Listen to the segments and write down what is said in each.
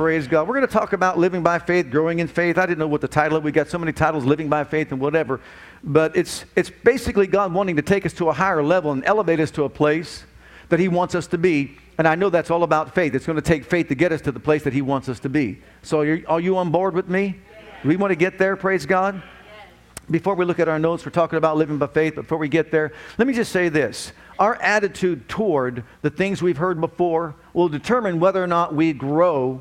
Praise God. We're going to talk about living by faith, growing in faith. I didn't know what the title of. We got so many titles, living by faith and whatever. But it's it's basically God wanting to take us to a higher level and elevate us to a place that he wants us to be. And I know that's all about faith. It's going to take faith to get us to the place that he wants us to be. So are you, are you on board with me? We want to get there, praise God. Before we look at our notes, we're talking about living by faith. Before we get there, let me just say this. Our attitude toward the things we've heard before will determine whether or not we grow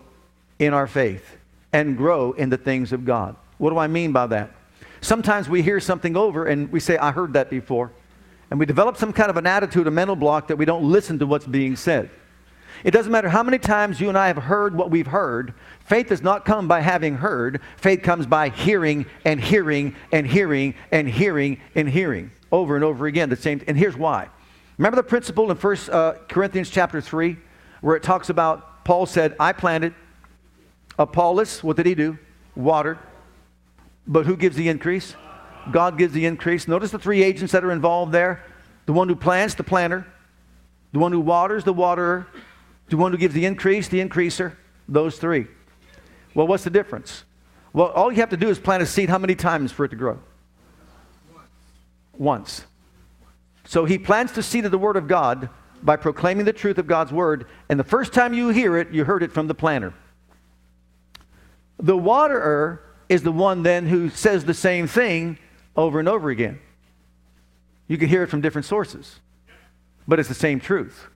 in our faith and grow in the things of God. What do I mean by that? Sometimes we hear something over and we say, I heard that before. And we develop some kind of an attitude, a mental block that we don't listen to what's being said. It doesn't matter how many times you and I have heard what we've heard. Faith does not come by having heard. Faith comes by hearing and hearing and hearing and hearing and hearing over and over again. The same. And here's why. Remember the principle in First uh, Corinthians chapter three, where it talks about Paul said, "I planted, Uh, Apollos, what did he do? Watered. But who gives the increase? God gives the increase. Notice the three agents that are involved there the one who plants, the planter, the one who waters, the waterer, the one who gives the increase, the increaser. Those three. Well, what's the difference? Well, all you have to do is plant a seed how many times for it to grow? Once. So he plants the seed of the Word of God by proclaiming the truth of God's Word, and the first time you hear it, you heard it from the planter. The waterer is the one then who says the same thing over and over again. You can hear it from different sources, but it's the same truth.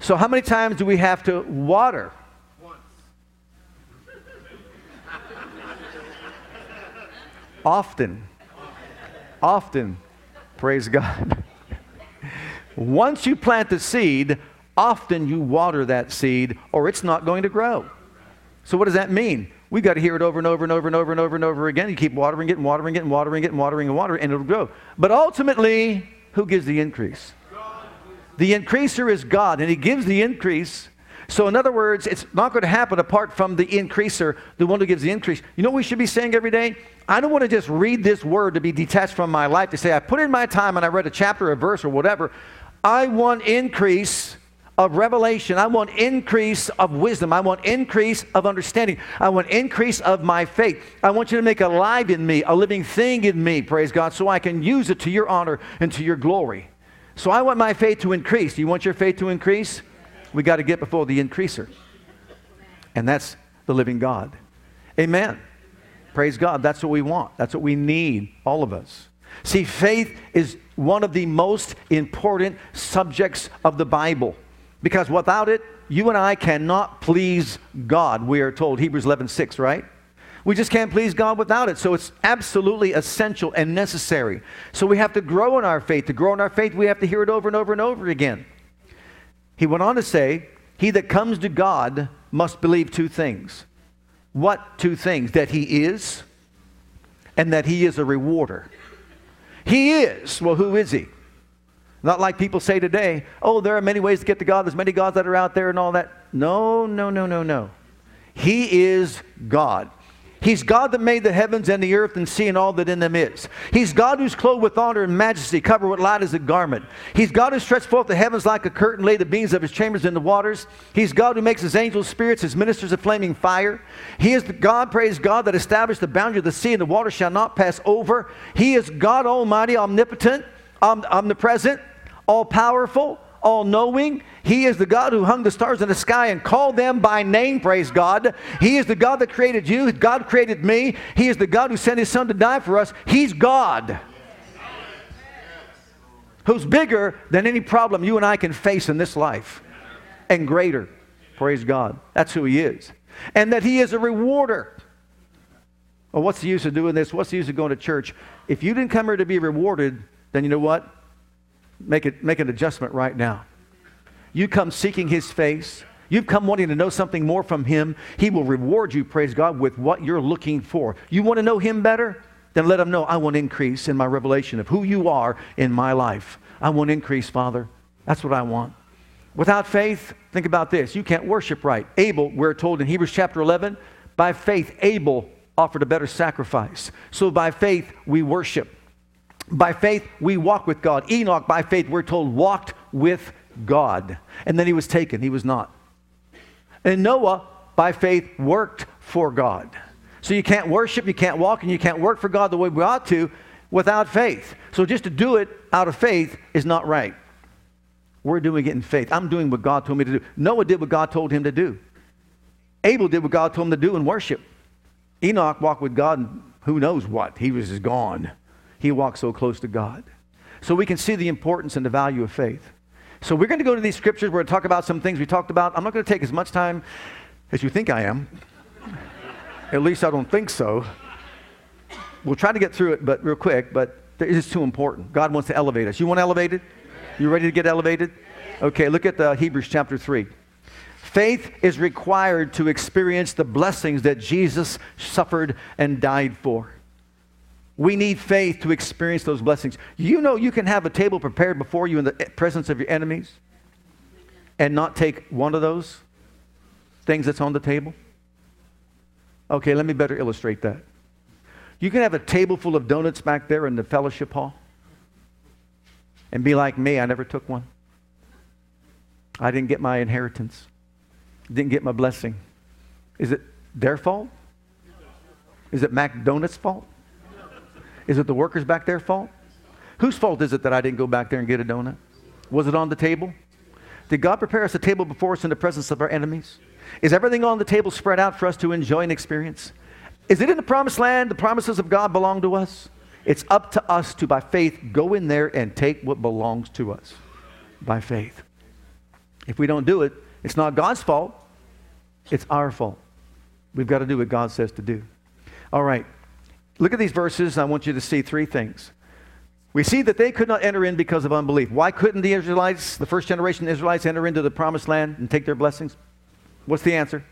So, how many times do we have to water? Once. Often. Often. Praise God. Once you plant the seed, often you water that seed, or it's not going to grow. So what does that mean? We've got to hear it over and over and over and over and over and over again. You keep watering it and watering it and watering it and watering and watering, and it'll grow. But ultimately, who gives the increase? The increaser is God, and He gives the increase. So, in other words, it's not going to happen apart from the increaser, the one who gives the increase. You know what we should be saying every day? I don't want to just read this word to be detached from my life, to say, I put in my time and I read a chapter, a verse, or whatever. I want increase of revelation. I want increase of wisdom. I want increase of understanding. I want increase of my faith. I want you to make alive in me, a living thing in me, praise God, so I can use it to your honor and to your glory. So I want my faith to increase. Do you want your faith to increase? We got to get before the increaser. And that's the living God. Amen. Praise God. That's what we want. That's what we need, all of us. See, faith is one of the most important subjects of the Bible. Because without it, you and I cannot please God, we are told, Hebrews 11 6, right? We just can't please God without it. So it's absolutely essential and necessary. So we have to grow in our faith. To grow in our faith, we have to hear it over and over and over again. He went on to say, He that comes to God must believe two things. What two things? That He is and that He is a rewarder. He is. Well, who is He? Not like people say today, oh, there are many ways to get to God. There's many gods that are out there and all that. No, no, no, no, no. He is God. He's God that made the heavens and the earth and sea and all that in them is. He's God who's clothed with honor and majesty, covered with light as a garment. He's God who stretched forth the heavens like a curtain, laid the beams of his chambers in the waters. He's God who makes his angels spirits, his ministers of flaming fire. He is the God, praise God, that established the boundary of the sea and the water shall not pass over. He is God Almighty, omnipotent, omnipresent, all powerful, all knowing. He is the God who hung the stars in the sky and called them by name, praise God. He is the God that created you. God created me. He is the God who sent his son to die for us. He's God. Who's bigger than any problem you and I can face in this life and greater. Praise God. That's who he is. And that he is a rewarder. Well, what's the use of doing this? What's the use of going to church? If you didn't come here to be rewarded, then you know what? Make, it, make an adjustment right now. You come seeking his face. You've come wanting to know something more from him. He will reward you, praise God, with what you're looking for. You want to know him better? then let him know I want increase in my revelation of who you are in my life. I want increase, Father. That's what I want. Without faith, think about this. You can't worship right. Abel, we're told in Hebrews chapter 11, by faith, Abel offered a better sacrifice. So by faith, we worship. By faith, we walk with God. Enoch, by faith, we're told, walked with God. And then he was taken. He was not. And Noah, by faith, worked for God. So you can't worship, you can't walk, and you can't work for God the way we ought to without faith. So just to do it out of faith is not right. We're doing it in faith. I'm doing what God told me to do. Noah did what God told him to do. Abel did what God told him to do in worship. Enoch walked with God, and who knows what? He was just gone. He walked so close to God. So we can see the importance and the value of faith. So we're going to go to these scriptures. We're going to talk about some things we talked about. I'm not going to take as much time as you think I am. At least I don't think so. We'll try to get through it, but real quick. But it is too important. God wants to elevate us. You want elevated? You ready to get elevated? Okay. Look at the Hebrews chapter three. Faith is required to experience the blessings that Jesus suffered and died for. We need faith to experience those blessings. You know, you can have a table prepared before you in the presence of your enemies and not take one of those things that's on the table. Okay, let me better illustrate that. You can have a table full of donuts back there in the fellowship hall and be like me, I never took one. I didn't get my inheritance didn't get my blessing. Is it their fault? Is it McDonald's fault? Is it the workers back there fault? Whose fault is it that I didn't go back there and get a donut? Was it on the table? Did God prepare us a table before us in the presence of our enemies? Is everything on the table spread out for us to enjoy and experience? Is it in the promised land? The promises of God belong to us. It's up to us to, by faith, go in there and take what belongs to us by faith. If we don't do it, it's not God's fault. It's our fault. We've got to do what God says to do. All right. Look at these verses. I want you to see three things. We see that they could not enter in because of unbelief. Why couldn't the Israelites, the first generation Israelites, enter into the promised land and take their blessings? What's the answer?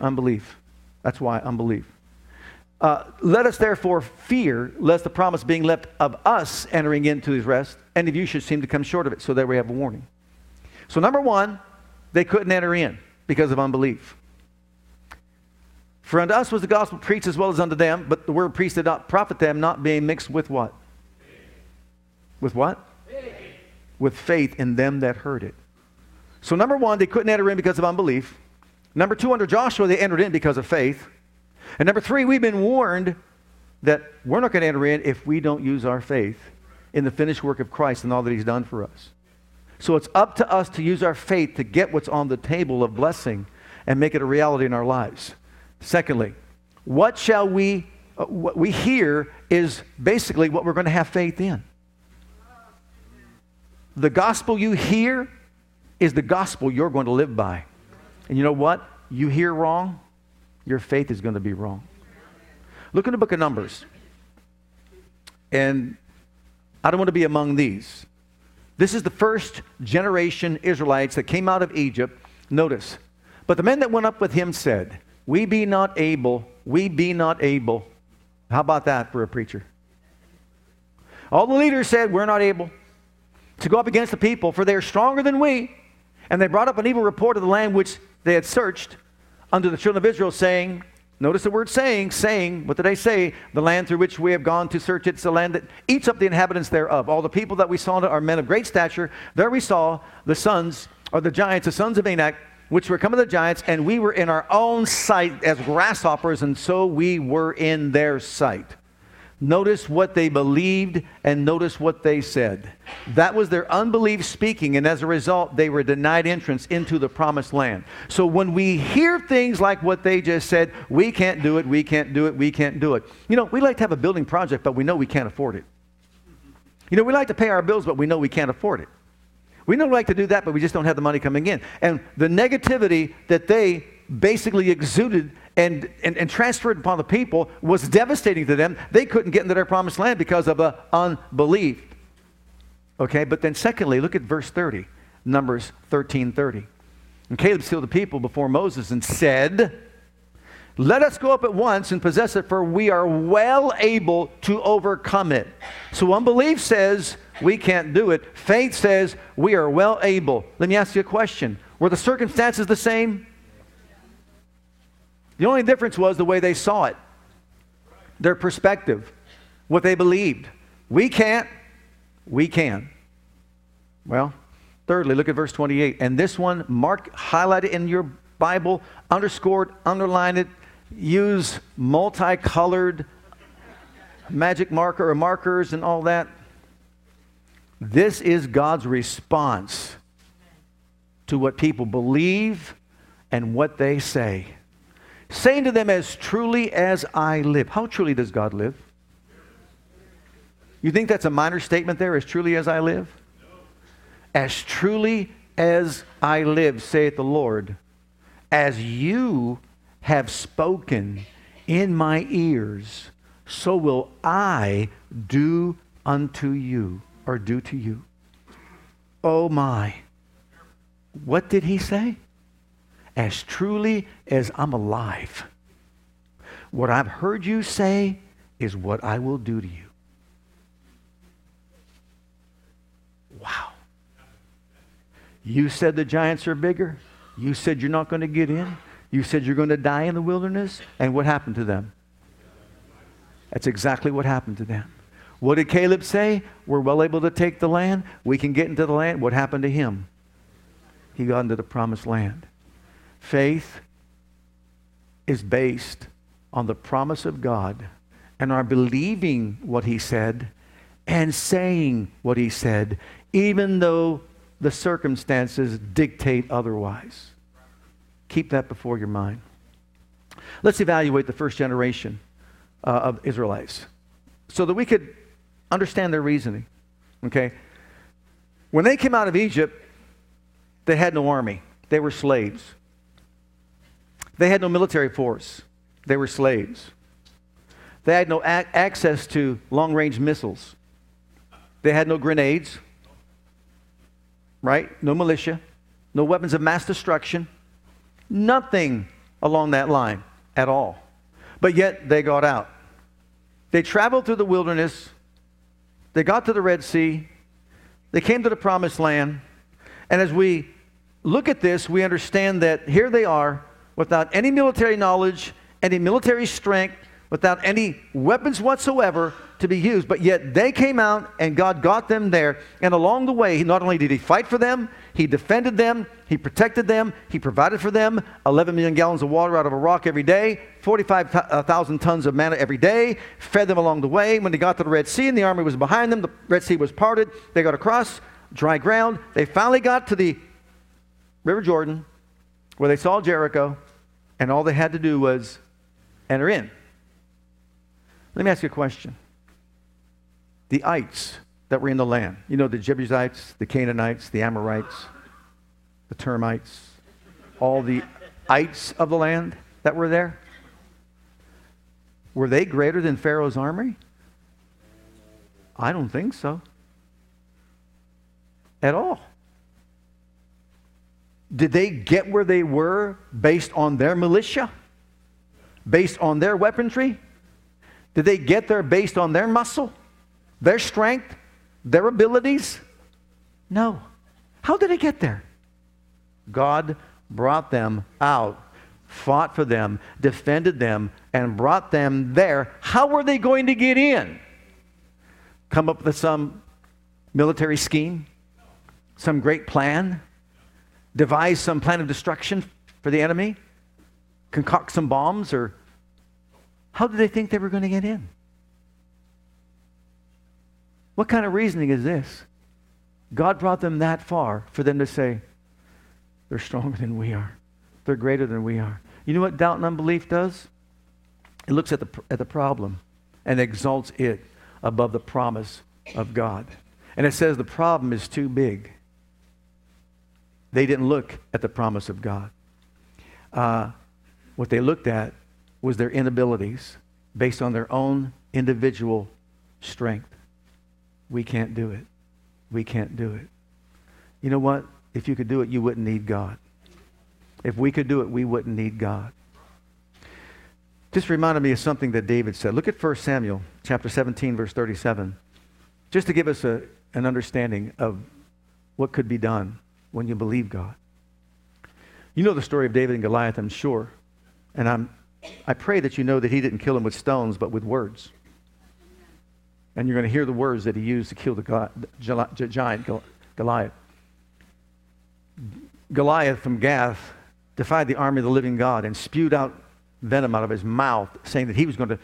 Unbelief. That's why, unbelief. Uh, let us therefore fear lest the promise being left of us entering into his rest, any of you should seem to come short of it, so that we have a warning. So, number one, they couldn't enter in because of unbelief. For unto us was the gospel preached as well as unto them, but the word preached did not profit them, not being mixed with what? With what? Faith. With faith in them that heard it. So, number one, they couldn't enter in because of unbelief. Number two, under Joshua, they entered in because of faith. And number three, we've been warned that we're not going to enter in if we don't use our faith in the finished work of Christ and all that He's done for us. So it's up to us to use our faith to get what's on the table of blessing and make it a reality in our lives. Secondly, what shall we, uh, what we hear is basically what we're going to have faith in. The gospel you hear is the gospel you're going to live by. And you know what? You hear wrong, your faith is going to be wrong. Look in the book of Numbers. And I don't want to be among these. This is the first generation Israelites that came out of Egypt. Notice, but the men that went up with him said, We be not able, we be not able. How about that for a preacher? All the leaders said, We're not able to go up against the people, for they are stronger than we. And they brought up an evil report of the land which they had searched unto the children of Israel, saying, Notice the word saying, saying, what did I say? The land through which we have gone to search it's the land that eats up the inhabitants thereof. All the people that we saw are men of great stature. There we saw the sons, or the giants, the sons of Anak, which were coming the giants, and we were in our own sight as grasshoppers, and so we were in their sight. Notice what they believed and notice what they said. That was their unbelief speaking, and as a result, they were denied entrance into the promised land. So when we hear things like what they just said, we can't do it, we can't do it, we can't do it. You know, we like to have a building project, but we know we can't afford it. You know, we like to pay our bills, but we know we can't afford it. We don't like to do that, but we just don't have the money coming in. And the negativity that they basically exuded and, and, and transferred upon the people was devastating to them. They couldn't get into their promised land because of the unbelief. Okay, but then secondly, look at verse 30, Numbers 13 30. And Caleb sealed the people before Moses and said, Let us go up at once and possess it, for we are well able to overcome it. So unbelief says we can't do it. Faith says we are well able. Let me ask you a question Were the circumstances the same? The only difference was the way they saw it, their perspective, what they believed. We can't, we can. Well, thirdly, look at verse 28. And this one, mark, highlight it in your Bible, underscored, underline it, use multicolored magic marker or markers and all that. This is God's response to what people believe and what they say. Saying to them, as truly as I live. How truly does God live? You think that's a minor statement there, as truly as I live? As truly as I live, saith the Lord, as you have spoken in my ears, so will I do unto you, or do to you. Oh my. What did he say? As truly as I'm alive. What I've heard you say is what I will do to you. Wow. You said the giants are bigger. You said you're not going to get in. You said you're going to die in the wilderness. And what happened to them? That's exactly what happened to them. What did Caleb say? We're well able to take the land. We can get into the land. What happened to him? He got into the promised land. Faith is based on the promise of God and our believing what he said and saying what he said, even though the circumstances dictate otherwise. Keep that before your mind. Let's evaluate the first generation uh, of Israelites so that we could understand their reasoning. Okay? When they came out of Egypt, they had no army, they were slaves. They had no military force, they were slaves. They had no access to long range missiles, they had no grenades, right? No militia, no weapons of mass destruction, nothing along that line at all. But yet they got out. They traveled through the wilderness, they got to the Red Sea, they came to the promised land, and as we look at this, we understand that here they are without any military knowledge, any military strength, without any weapons whatsoever to be used. But yet they came out and God got them there. And along the way, not only did He fight for them, He defended them, He protected them, He provided for them 11 million gallons of water out of a rock every day, 45,000 uh, tons of manna every day, fed them along the way. When they got to the Red Sea and the army was behind them, the Red Sea was parted. They got across dry ground. They finally got to the River Jordan where they saw Jericho, and all they had to do was enter in. Let me ask you a question. The ites that were in the land, you know, the Jebusites, the Canaanites, the Amorites, the termites, all the ites of the land that were there, were they greater than Pharaoh's army? I don't think so. At all. Did they get where they were based on their militia? Based on their weaponry? Did they get there based on their muscle, their strength, their abilities? No. How did they get there? God brought them out, fought for them, defended them, and brought them there. How were they going to get in? Come up with some military scheme? Some great plan? Devise some plan of destruction for the enemy? Concoct some bombs or how did they think they were going to get in? What kind of reasoning is this? God brought them that far for them to say, they're stronger than we are. They're greater than we are. You know what doubt and unbelief does? It looks at the, at the problem and exalts it above the promise of God. And it says the problem is too big. They didn't look at the promise of God. Uh, what they looked at was their inabilities based on their own individual strength. We can't do it. We can't do it. You know what? If you could do it, you wouldn't need God. If we could do it, we wouldn't need God. just reminded me of something that David said. Look at 1 Samuel chapter 17, verse 37, just to give us a, an understanding of what could be done when you believe God. You know the story of David and Goliath, I'm sure. And I'm, I pray that you know that he didn't kill him with stones, but with words. And you're going to hear the words that he used to kill the giant Goliath. Goliath from Gath defied the army of the living God and spewed out venom out of his mouth, saying that he was going to,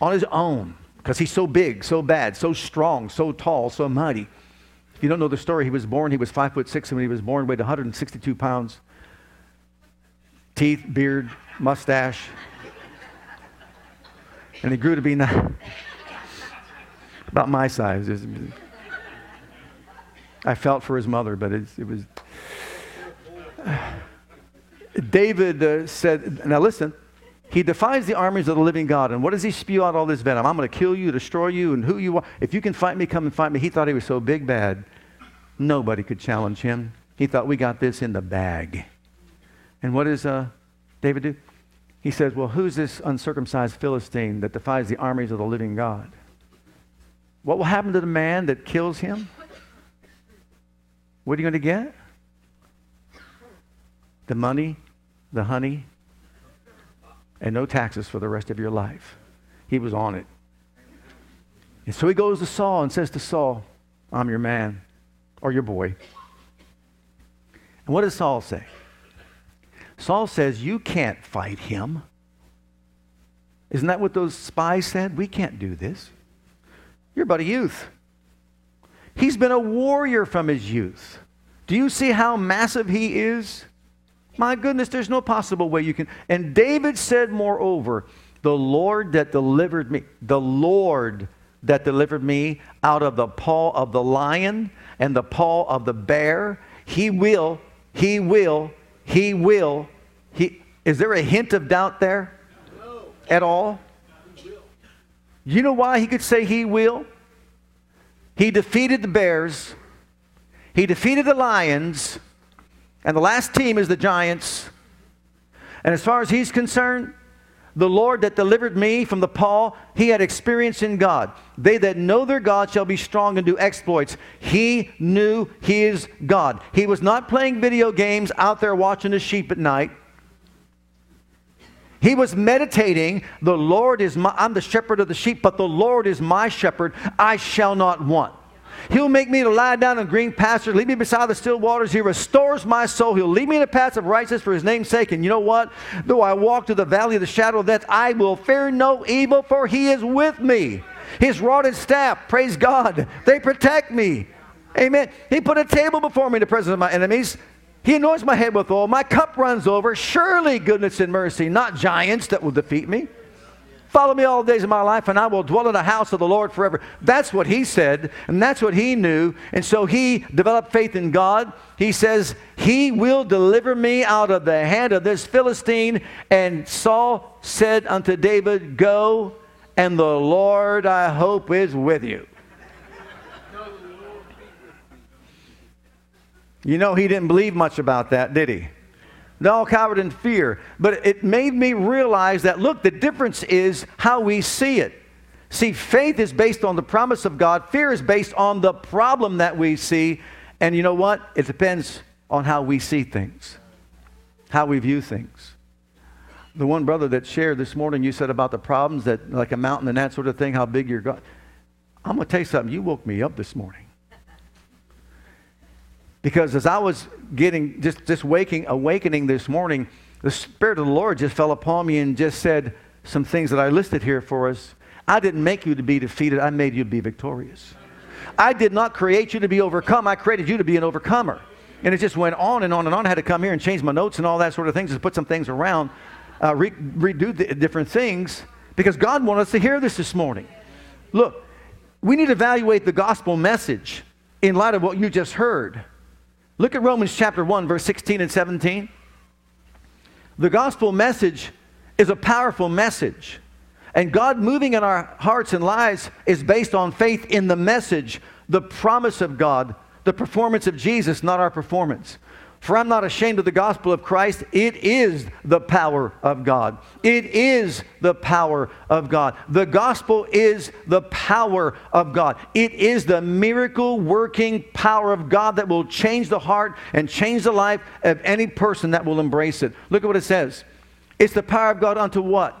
on his own, because he's so big, so bad, so strong, so tall, so mighty. If you don't know the story, he was born, he was five foot six, and when he was born, weighed 162 pounds. Teeth, beard, mustache. And he grew to be about my size. I felt for his mother, but it, it was. David uh, said, now listen, he defies the armies of the living God. And what does he spew out all this venom? I'm going to kill you, destroy you, and who you are. If you can fight me, come and fight me. He thought he was so big bad, nobody could challenge him. He thought, we got this in the bag. And what does uh, David do? He says, well, who's this uncircumcised Philistine that defies the armies of the living God? What will happen to the man that kills him? What are you going to get? The money, the honey, and no taxes for the rest of your life. He was on it. And so he goes to Saul and says to Saul, I'm your man or your boy. And what does Saul say? Saul says, You can't fight him. Isn't that what those spies said? We can't do this. You're but a youth. He's been a warrior from his youth. Do you see how massive he is? My goodness, there's no possible way you can. And David said, moreover, the Lord that delivered me, the Lord that delivered me out of the paw of the lion and the paw of the bear, he will, he will, he will. He, is there a hint of doubt there at all? You know why he could say he will? He defeated the bears, he defeated the lions, and the last team is the Giants. And as far as he's concerned, the Lord that delivered me from the paw, he had experience in God. They that know their God shall be strong and do exploits. He knew his God. He was not playing video games out there watching the sheep at night. He was meditating, the Lord is my, I'm the shepherd of the sheep, but the Lord is my shepherd. I shall not want. He'll make me to lie down in green pastures, lead me beside the still waters. He restores my soul. He'll lead me in the paths of righteousness for his name's sake. And you know what? Though I walk through the valley of the shadow of death, I will fear no evil, for he is with me. His rod and staff, praise God, they protect me. Amen. He put a table before me in the presence of my enemies. He anoints my head with oil. My cup runs over. Surely goodness and mercy, not giants that will defeat me. Follow me all the days of my life, and I will dwell in the house of the Lord forever. That's what he said, and that's what he knew. And so he developed faith in God. He says, He will deliver me out of the hand of this Philistine. And Saul said unto David, Go, and the Lord, I hope, is with you. You know, he didn't believe much about that, did he? They all cowered in fear. But it made me realize that, look, the difference is how we see it. See, faith is based on the promise of God, fear is based on the problem that we see. And you know what? It depends on how we see things, how we view things. The one brother that shared this morning, you said about the problems that, like a mountain and that sort of thing, how big your God. I'm going to tell you something. You woke me up this morning. Because as I was getting, just, just waking, awakening this morning, the Spirit of the Lord just fell upon me and just said some things that I listed here for us. I didn't make you to be defeated, I made you to be victorious. I did not create you to be overcome, I created you to be an overcomer. And it just went on and on and on. I had to come here and change my notes and all that sort of things, just put some things around, uh, re- redo the different things, because God wanted us to hear this this morning. Look, we need to evaluate the gospel message in light of what you just heard. Look at Romans chapter 1, verse 16 and 17. The gospel message is a powerful message. And God moving in our hearts and lives is based on faith in the message, the promise of God, the performance of Jesus, not our performance. For I'm not ashamed of the gospel of Christ. It is the power of God. It is the power of God. The gospel is the power of God. It is the miracle working power of God that will change the heart and change the life of any person that will embrace it. Look at what it says. It's the power of God unto what?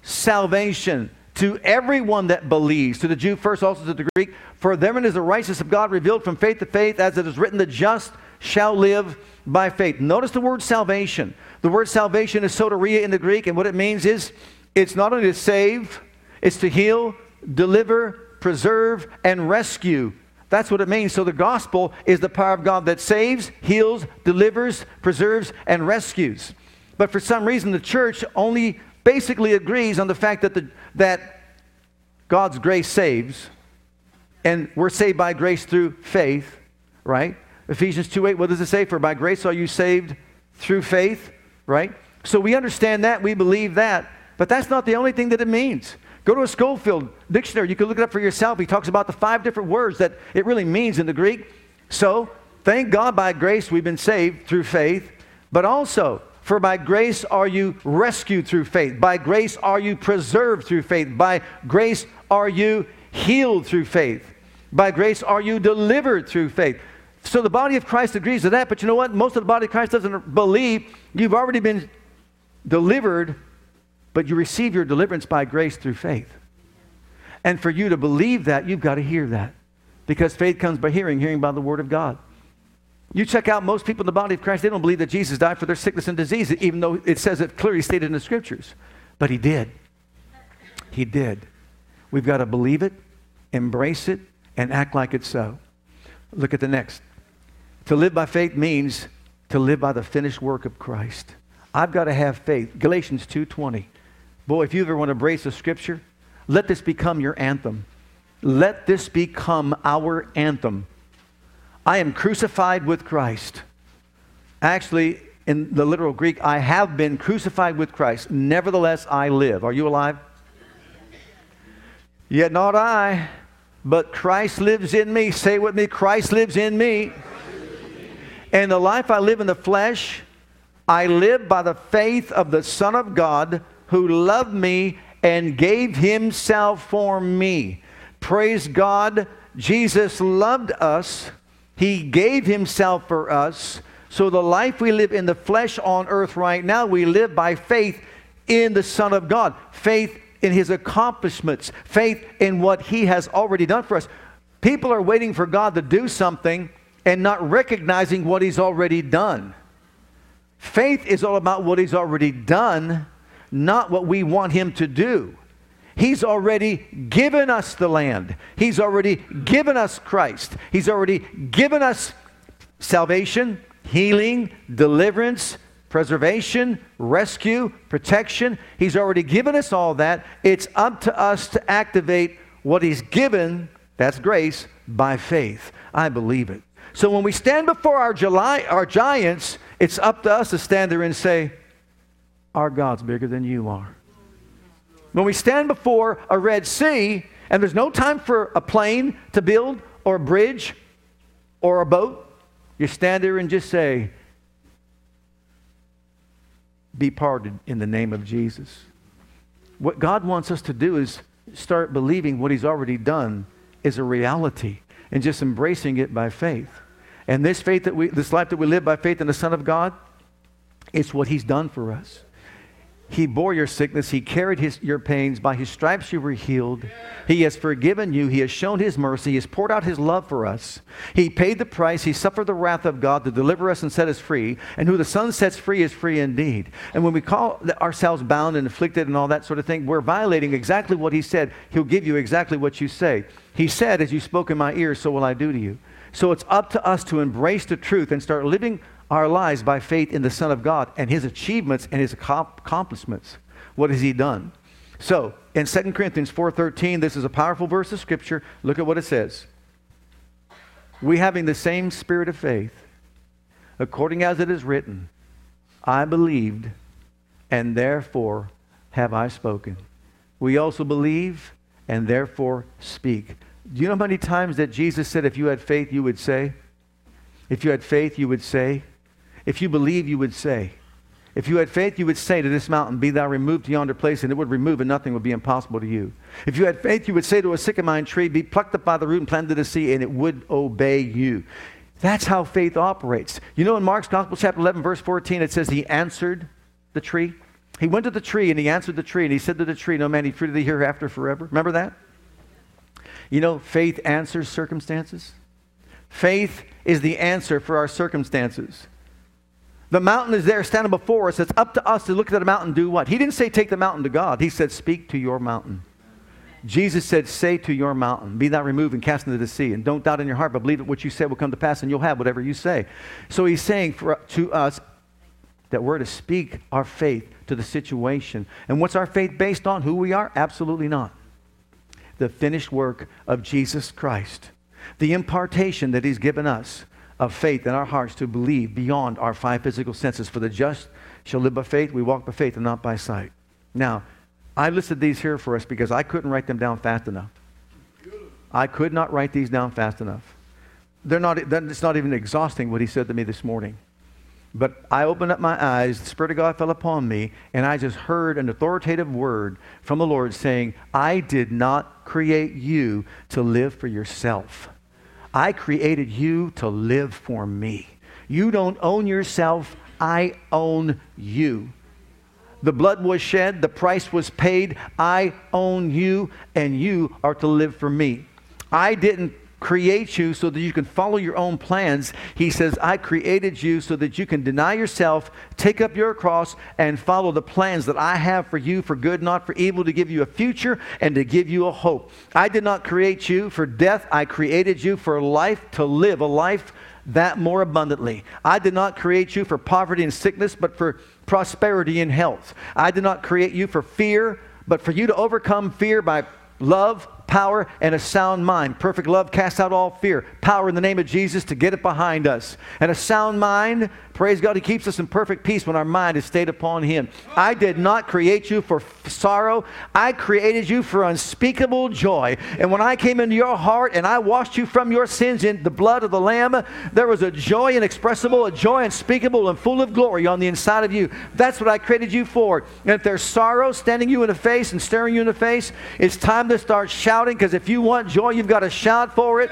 Salvation to everyone that believes, to the Jew first, also to the Greek. For therein is the righteousness of God revealed from faith to faith, as it is written, the just shall live by faith. Notice the word salvation. The word salvation is soteria in the Greek, and what it means is it's not only to save, it's to heal, deliver, preserve, and rescue. That's what it means. So the gospel is the power of God that saves, heals, delivers, preserves, and rescues. But for some reason, the church only basically agrees on the fact that, the, that God's grace saves, and we're saved by grace through faith, right? Ephesians 2 8, what does it say? For by grace are you saved through faith, right? So we understand that, we believe that, but that's not the only thing that it means. Go to a Schofield dictionary, you can look it up for yourself. He talks about the five different words that it really means in the Greek. So, thank God by grace we've been saved through faith, but also, for by grace are you rescued through faith. By grace are you preserved through faith. By grace are you healed through faith. By grace are you delivered through faith. So the body of Christ agrees to that, but you know what? Most of the body of Christ doesn't believe you've already been delivered, but you receive your deliverance by grace through faith. And for you to believe that, you've got to hear that. Because faith comes by hearing, hearing by the word of God. You check out most people in the body of Christ, they don't believe that Jesus died for their sickness and disease, even though it says it clearly stated in the scriptures. But he did. He did. We've got to believe it, embrace it, and act like it's so. Look at the next. To live by faith means to live by the finished work of Christ. I've got to have faith. Galatians 2:20. Boy, if you ever want to embrace the scripture, let this become your anthem. Let this become our anthem. I am crucified with Christ. Actually, in the literal Greek, I have been crucified with Christ. Nevertheless, I live. Are you alive? Yet not I, but Christ lives in me. Say with me Christ lives in me. And the life I live in the flesh, I live by the faith of the Son of God who loved me and gave himself for me. Praise God. Jesus loved us. He gave himself for us. So the life we live in the flesh on earth right now, we live by faith in the Son of God. Faith in his accomplishments, faith in what he has already done for us. People are waiting for God to do something and not recognizing what he's already done. Faith is all about what he's already done, not what we want him to do. He's already given us the land. He's already given us Christ. He's already given us salvation, healing, deliverance, preservation, rescue, protection. He's already given us all that. It's up to us to activate what He's given, that's grace, by faith. I believe it. So when we stand before our, July, our giants, it's up to us to stand there and say, Our God's bigger than you are. When we stand before a Red Sea, and there's no time for a plane to build, or a bridge, or a boat, you stand there and just say, Be parted in the name of Jesus. What God wants us to do is start believing what He's already done is a reality and just embracing it by faith. And this faith that we, this life that we live by faith in the Son of God, it's what He's done for us. He bore your sickness. He carried his, your pains. By his stripes you were healed. He has forgiven you. He has shown his mercy. He has poured out his love for us. He paid the price. He suffered the wrath of God to deliver us and set us free. And who the Son sets free is free indeed. And when we call ourselves bound and afflicted and all that sort of thing, we're violating exactly what he said. He'll give you exactly what you say. He said, As you spoke in my ears, so will I do to you. So it's up to us to embrace the truth and start living our lives by faith in the Son of God and his achievements and his accomplishments. What has he done? So, in 2 Corinthians 4:13, this is a powerful verse of scripture. Look at what it says. We having the same spirit of faith, according as it is written, I believed, and therefore have I spoken. We also believe and therefore speak. Do you know how many times that Jesus said, if you had faith, you would say? If you had faith, you would say? If you believe, you would say. If you had faith, you would say to this mountain, Be thou removed to yonder place, and it would remove, and nothing would be impossible to you. If you had faith, you would say to a sycamore tree, Be plucked up by the root and planted to the sea, and it would obey you. That's how faith operates. You know, in Mark's Gospel, chapter 11, verse 14, it says, He answered the tree. He went to the tree and he answered the tree, and he said to the tree, No man eat fruit of thee hereafter forever. Remember that? You know, faith answers circumstances. Faith is the answer for our circumstances. The mountain is there standing before us. It's up to us to look at the mountain and do what? He didn't say take the mountain to God. He said speak to your mountain. Jesus said, Say to your mountain, be not removed and cast into the sea. And don't doubt in your heart, but believe that what you say will come to pass, and you'll have whatever you say. So he's saying for, to us that we're to speak our faith to the situation. And what's our faith based on? Who we are? Absolutely not. The finished work of Jesus Christ, the impartation that he's given us of faith in our hearts to believe beyond our five physical senses. For the just shall live by faith. We walk by faith and not by sight. Now, I listed these here for us because I couldn't write them down fast enough. I could not write these down fast enough. They're not, it's not even exhausting what he said to me this morning. But I opened up my eyes, the Spirit of God fell upon me, and I just heard an authoritative word from the Lord saying, I did not create you to live for yourself. I created you to live for me. You don't own yourself, I own you. The blood was shed, the price was paid. I own you, and you are to live for me. I didn't create you so that you can follow your own plans. He says, I created you so that you can deny yourself, take up your cross, and follow the plans that I have for you for good, not for evil, to give you a future and to give you a hope. I did not create you for death, I created you for life, to live a life that more abundantly. I did not create you for poverty and sickness, but for prosperity and health. I did not create you for fear, but for you to overcome fear by love, power, and a sound mind. Perfect love casts out all fear. Power in the name of Jesus to get it behind us. And a sound mind, praise God, He keeps us in perfect peace when our mind is stayed upon Him. I did not create you for f- sorrow, I created you for unspeakable joy. And when I came into your heart and I washed you from your sins in the blood of the Lamb, there was a joy inexpressible, a joy unspeakable and full of glory on the inside of you. That's what I created you for. And if there's sorrow standing you in the face and staring you in the face, it's time to start shouting shouting because if you want joy, you've got to shout for it.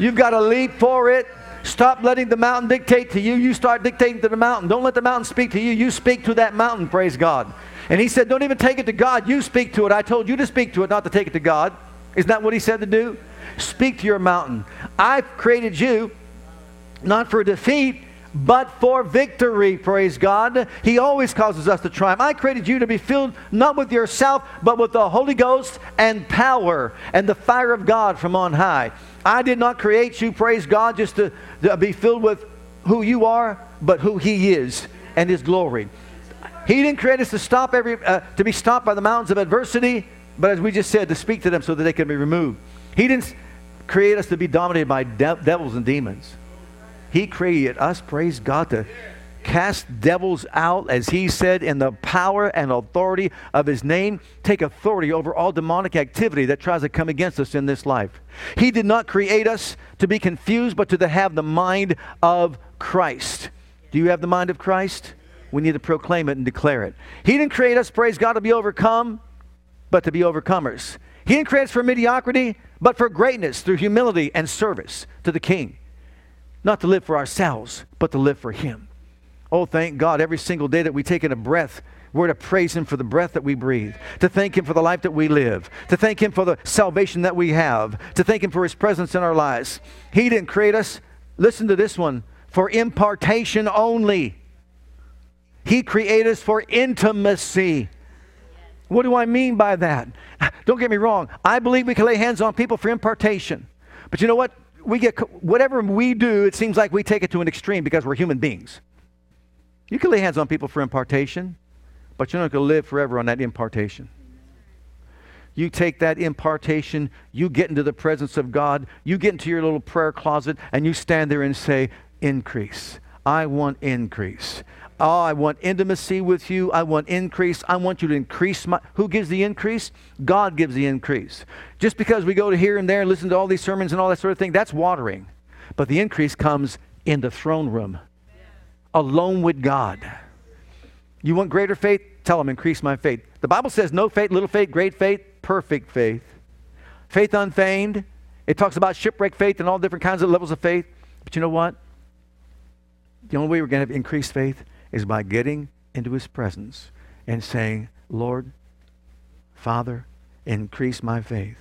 You've got to leap for it. Stop letting the mountain dictate to you. You start dictating to the mountain. Don't let the mountain speak to you. You speak to that mountain, praise God. And he said, Don't even take it to God. You speak to it. I told you to speak to it, not to take it to God. Isn't that what he said to do? Speak to your mountain. I've created you not for defeat, but for victory, praise God. He always causes us to triumph. I created you to be filled not with yourself, but with the Holy Ghost and power and the fire of God from on high. I did not create you, praise God, just to, to be filled with who you are, but who He is and His glory. He didn't create us to stop every uh, to be stopped by the mountains of adversity, but as we just said, to speak to them so that they can be removed. He didn't create us to be dominated by de- devils and demons. He created us, praise God, to cast devils out, as he said, in the power and authority of his name, take authority over all demonic activity that tries to come against us in this life. He did not create us to be confused, but to have the mind of Christ. Do you have the mind of Christ? We need to proclaim it and declare it. He didn't create us, praise God, to be overcome, but to be overcomers. He didn't create us for mediocrity, but for greatness through humility and service to the King not to live for ourselves, but to live for Him. Oh, thank God, every single day that we take in a breath, we're to praise Him for the breath that we breathe, to thank Him for the life that we live, to thank Him for the salvation that we have, to thank Him for His presence in our lives. He didn't create us, listen to this one, for impartation only. He created us for intimacy. What do I mean by that? Don't get me wrong. I believe we can lay hands on people for impartation. But you know what? We get whatever we do, it seems like we take it to an extreme because we're human beings. You can lay hands on people for impartation, but you're not going to live forever on that impartation. You take that impartation, you get into the presence of God, you get into your little prayer closet, and you stand there and say, Increase. I want increase. Oh, I want intimacy with you. I want increase. I want you to increase my. Who gives the increase? God gives the increase. Just because we go to here and there and listen to all these sermons and all that sort of thing, that's watering. But the increase comes in the throne room. alone with God. You want greater faith? Tell them, increase my faith. The Bible says no faith, little faith, great faith, perfect faith. Faith unfeigned. It talks about shipwreck faith and all different kinds of levels of faith. But you know what? The only way we're going to have increased faith is by getting into his presence and saying, Lord, Father, increase my faith.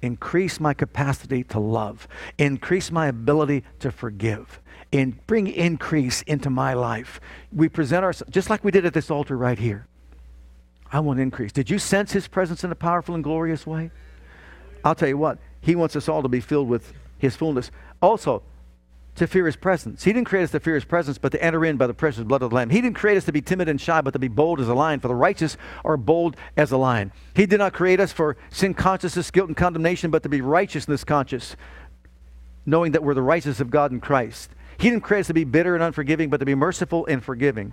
Increase my capacity to love. Increase my ability to forgive. And bring increase into my life. We present ourselves, just like we did at this altar right here. I want increase. Did you sense his presence in a powerful and glorious way? I'll tell you what, he wants us all to be filled with his fullness. Also, to fear his presence. He didn't create us to fear his presence, but to enter in by the precious blood of the Lamb. He didn't create us to be timid and shy, but to be bold as a lion. For the righteous are bold as a lion. He did not create us for sin consciousness, guilt, and condemnation, but to be righteousness conscious, knowing that we're the righteousness of God in Christ. He didn't create us to be bitter and unforgiving, but to be merciful and forgiving.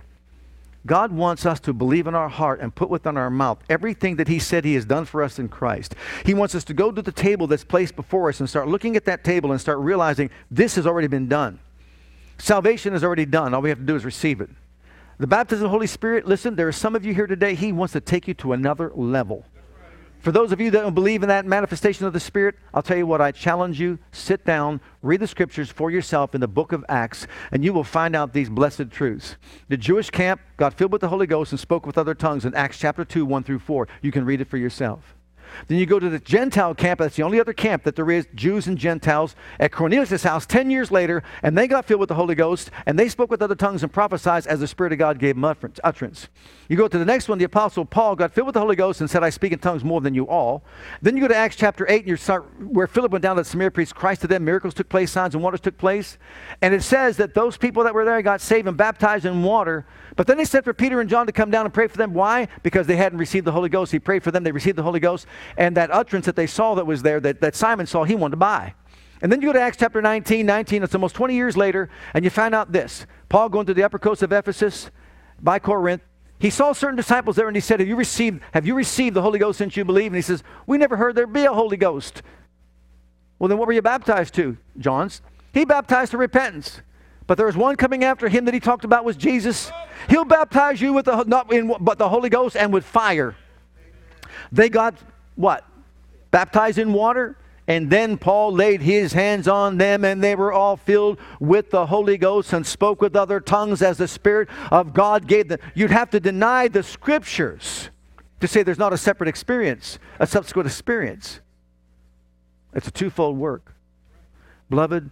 God wants us to believe in our heart and put within our mouth everything that He said He has done for us in Christ. He wants us to go to the table that's placed before us and start looking at that table and start realizing this has already been done. Salvation is already done. All we have to do is receive it. The baptism of the Holy Spirit, listen, there are some of you here today, He wants to take you to another level. For those of you that don't believe in that manifestation of the Spirit, I'll tell you what, I challenge you sit down, read the scriptures for yourself in the book of Acts, and you will find out these blessed truths. The Jewish camp got filled with the Holy Ghost and spoke with other tongues in Acts chapter 2, 1 through 4. You can read it for yourself. Then you go to the Gentile camp. That's the only other camp that there is, Jews and Gentiles, at Cornelius' house 10 years later, and they got filled with the Holy Ghost, and they spoke with other tongues and prophesied as the Spirit of God gave them utterance. You go to the next one, the Apostle Paul got filled with the Holy Ghost and said, I speak in tongues more than you all. Then you go to Acts chapter 8, and you start where Philip went down to Samaria, preached Christ to them, miracles took place, signs and wonders took place. And it says that those people that were there got saved and baptized in water. But then they said for Peter and John to come down and pray for them. Why? Because they hadn't received the Holy Ghost. He prayed for them, they received the Holy Ghost. And that utterance that they saw that was there, that, that Simon saw, he wanted to buy. And then you go to Acts chapter 19, 19, it's almost 20 years later, and you find out this. Paul going to the upper coast of Ephesus by Corinth. He saw certain disciples there and he said, Have you received, have you received the Holy Ghost since you believe? And he says, We never heard there be a Holy Ghost. Well, then what were you baptized to, John's? He baptized to repentance. But there was one coming after him that he talked about was Jesus. He'll baptize you with the not in but the Holy Ghost and with fire. They got what? Baptized in water, and then Paul laid his hands on them, and they were all filled with the Holy Ghost and spoke with other tongues as the Spirit of God gave them. You'd have to deny the scriptures to say there's not a separate experience, a subsequent experience. It's a twofold work. Beloved,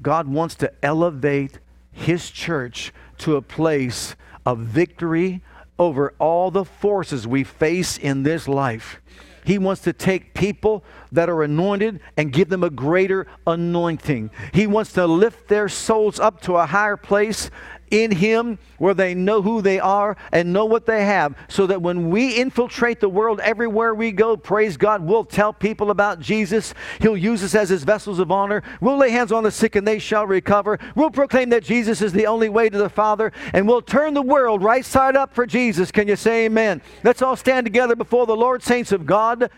God wants to elevate His church to a place of victory over all the forces we face in this life. He wants to take people that are anointed and give them a greater anointing. He wants to lift their souls up to a higher place in Him where they know who they are and know what they have, so that when we infiltrate the world everywhere we go, praise God, we'll tell people about Jesus. He'll use us as His vessels of honor. We'll lay hands on the sick and they shall recover. We'll proclaim that Jesus is the only way to the Father, and we'll turn the world right side up for Jesus. Can you say amen? Let's all stand together before the Lord, saints of God.